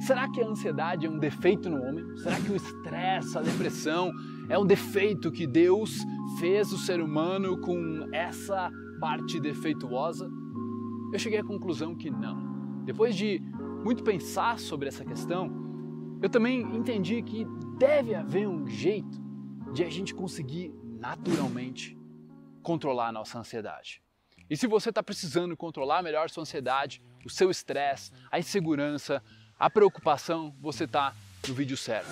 Será que a ansiedade é um defeito no homem? Será que o estresse, a depressão é um defeito que Deus fez o ser humano com essa parte defeituosa? Eu cheguei à conclusão que não. Depois de muito pensar sobre essa questão, eu também entendi que deve haver um jeito de a gente conseguir naturalmente controlar a nossa ansiedade. E se você está precisando controlar melhor sua ansiedade, o seu estresse, a insegurança, a preocupação, você está no vídeo certo.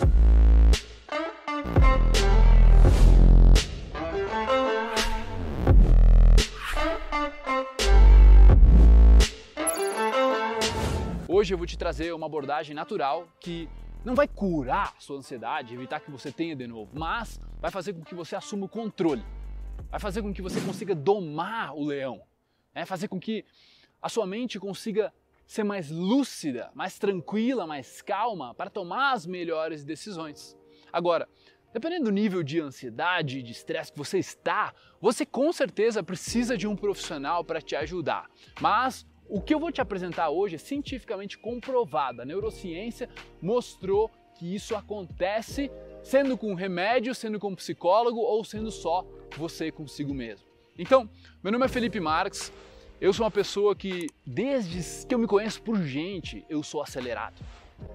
Hoje eu vou te trazer uma abordagem natural que não vai curar a sua ansiedade, evitar que você tenha de novo, mas vai fazer com que você assuma o controle, vai fazer com que você consiga domar o leão, né? fazer com que a sua mente consiga ser mais lúcida, mais tranquila, mais calma para tomar as melhores decisões. Agora, dependendo do nível de ansiedade e de estresse que você está, você com certeza precisa de um profissional para te ajudar. Mas o que eu vou te apresentar hoje é cientificamente comprovado. A neurociência mostrou que isso acontece sendo com remédio, sendo com psicólogo ou sendo só você consigo mesmo. Então, meu nome é Felipe Marques, eu sou uma pessoa que, desde que eu me conheço por gente, eu sou acelerado.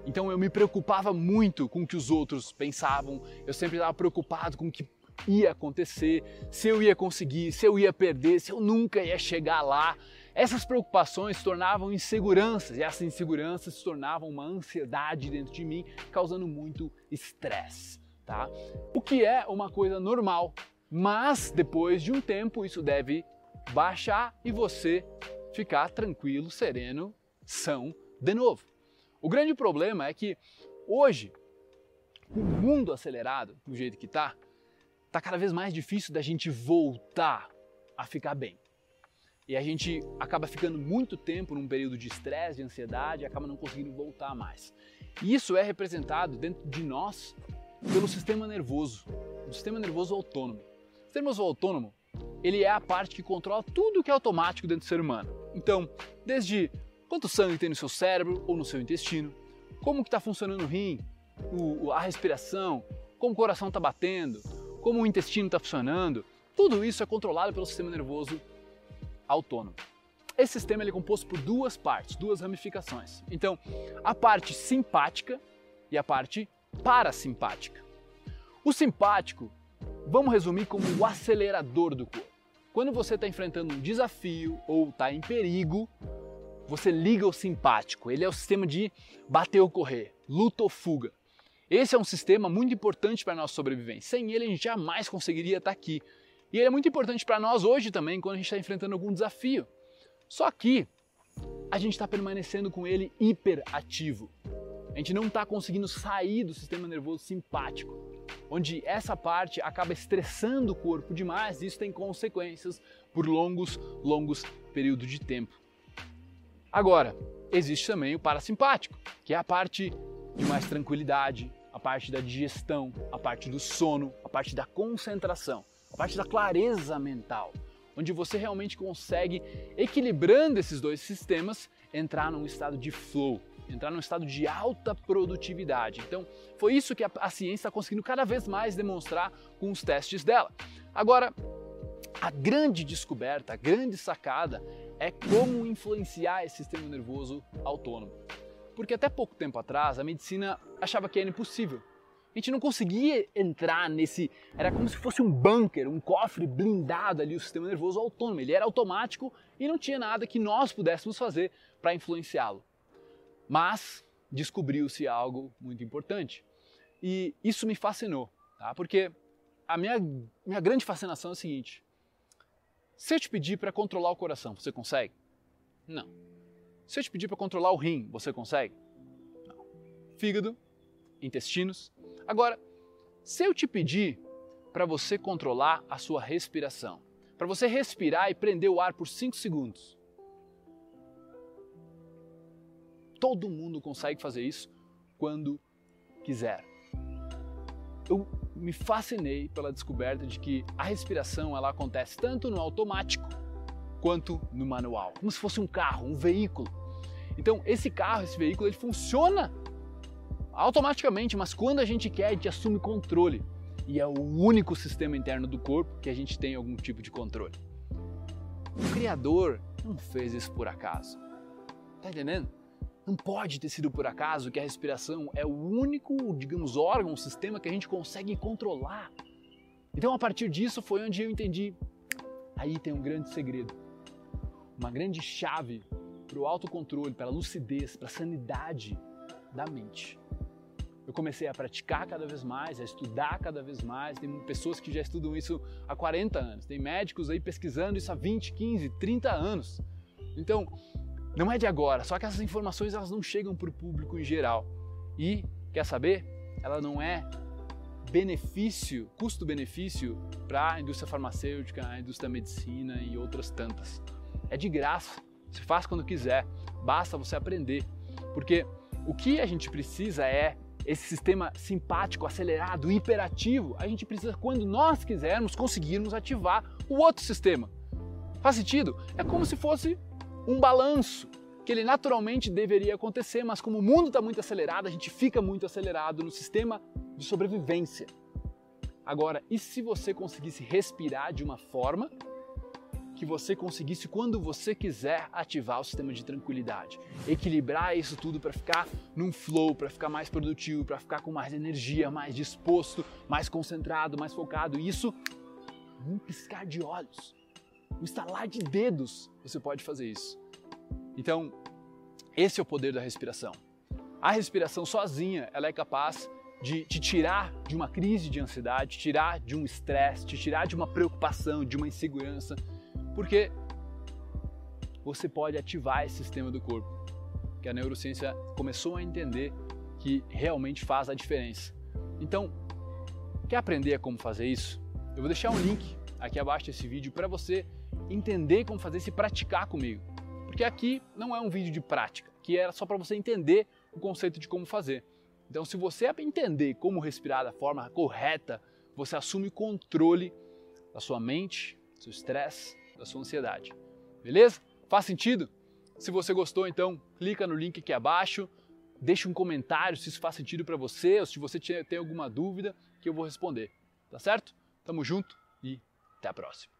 Então eu me preocupava muito com o que os outros pensavam, eu sempre estava preocupado com o que ia acontecer, se eu ia conseguir, se eu ia perder, se eu nunca ia chegar lá. Essas preocupações se tornavam inseguranças e essas inseguranças se tornavam uma ansiedade dentro de mim, causando muito estresse, tá? O que é uma coisa normal, mas depois de um tempo isso deve baixar e você ficar tranquilo, sereno, são de novo. O grande problema é que hoje, com o mundo acelerado do jeito que está, está cada vez mais difícil da gente voltar a ficar bem. E a gente acaba ficando muito tempo num período de estresse, de ansiedade, e acaba não conseguindo voltar mais. E isso é representado dentro de nós pelo sistema nervoso, o sistema nervoso autônomo. O sistema nervoso autônomo ele é a parte que controla tudo que é automático dentro do ser humano. Então, desde quanto sangue tem no seu cérebro ou no seu intestino, como que está funcionando o rim, o, a respiração, como o coração está batendo, como o intestino está funcionando, tudo isso é controlado pelo sistema nervoso autônomo. Esse sistema é composto por duas partes, duas ramificações. Então, a parte simpática e a parte parasimpática. O simpático, vamos resumir como o acelerador do corpo. Quando você está enfrentando um desafio ou está em perigo, você liga o simpático. Ele é o sistema de bater ou correr, luta ou fuga. Esse é um sistema muito importante para a nossa sobrevivência. Sem ele, a gente jamais conseguiria estar tá aqui. E ele é muito importante para nós hoje também, quando a gente está enfrentando algum desafio. Só que a gente está permanecendo com ele hiperativo. A gente não está conseguindo sair do sistema nervoso simpático, onde essa parte acaba estressando o corpo demais e isso tem consequências por longos, longos períodos de tempo. Agora, existe também o parasimpático, que é a parte de mais tranquilidade, a parte da digestão, a parte do sono, a parte da concentração, a parte da clareza mental, onde você realmente consegue, equilibrando esses dois sistemas, entrar num estado de flow, entrar num estado de alta produtividade. Então, foi isso que a, a ciência está conseguindo cada vez mais demonstrar com os testes dela. Agora, a grande descoberta, a grande sacada é como influenciar esse sistema nervoso autônomo. Porque até pouco tempo atrás a medicina achava que era impossível. A gente não conseguia entrar nesse. Era como se fosse um bunker, um cofre blindado ali, o sistema nervoso autônomo. Ele era automático e não tinha nada que nós pudéssemos fazer para influenciá-lo. Mas descobriu-se algo muito importante. E isso me fascinou, tá? porque a minha, minha grande fascinação é o seguinte: se eu te pedir para controlar o coração, você consegue? Não. Se eu te pedir para controlar o rim, você consegue? Não. Fígado, intestinos. Agora, se eu te pedir para você controlar a sua respiração, para você respirar e prender o ar por 5 segundos, Todo mundo consegue fazer isso quando quiser. Eu me fascinei pela descoberta de que a respiração ela acontece tanto no automático quanto no manual, como se fosse um carro, um veículo. Então, esse carro, esse veículo, ele funciona automaticamente, mas quando a gente quer, a gente assume controle. E é o único sistema interno do corpo que a gente tem algum tipo de controle. O Criador não fez isso por acaso. Tá entendendo? Não pode ter sido por acaso que a respiração é o único, digamos, órgão, sistema que a gente consegue controlar. Então, a partir disso, foi onde eu entendi. Aí tem um grande segredo, uma grande chave para o autocontrole, para a lucidez, para a sanidade da mente. Eu comecei a praticar cada vez mais, a estudar cada vez mais. Tem pessoas que já estudam isso há 40 anos, tem médicos aí pesquisando isso há 20, 15, 30 anos. Então, não é de agora, só que essas informações elas não chegam para o público em geral. E, quer saber? Ela não é benefício, custo-benefício para a indústria farmacêutica, a indústria da medicina e outras tantas. É de graça, você faz quando quiser, basta você aprender. Porque o que a gente precisa é esse sistema simpático, acelerado, hiperativo, a gente precisa, quando nós quisermos, conseguirmos ativar o outro sistema. Faz sentido? É como se fosse um balanço que ele naturalmente deveria acontecer, mas como o mundo está muito acelerado, a gente fica muito acelerado no sistema de sobrevivência. Agora, e se você conseguisse respirar de uma forma que você conseguisse, quando você quiser, ativar o sistema de tranquilidade, equilibrar isso tudo para ficar num flow, para ficar mais produtivo, para ficar com mais energia, mais disposto, mais concentrado, mais focado. Isso num piscar de olhos, um estalar de dedos, você pode fazer isso. Então, esse é o poder da respiração. A respiração sozinha, ela é capaz de te tirar de uma crise de ansiedade, te tirar de um estresse, te tirar de uma preocupação, de uma insegurança, porque você pode ativar esse sistema do corpo, que a neurociência começou a entender que realmente faz a diferença. Então, quer aprender como fazer isso? Eu vou deixar um link aqui abaixo desse vídeo para você entender como fazer se praticar comigo. Porque aqui não é um vídeo de prática, que era só para você entender o conceito de como fazer. Então, se você entender como respirar da forma correta, você assume controle da sua mente, do seu estresse, da sua ansiedade. Beleza? Faz sentido? Se você gostou, então clica no link aqui abaixo, deixa um comentário se isso faz sentido para você ou se você tem alguma dúvida que eu vou responder. Tá certo? Tamo junto e até a próxima.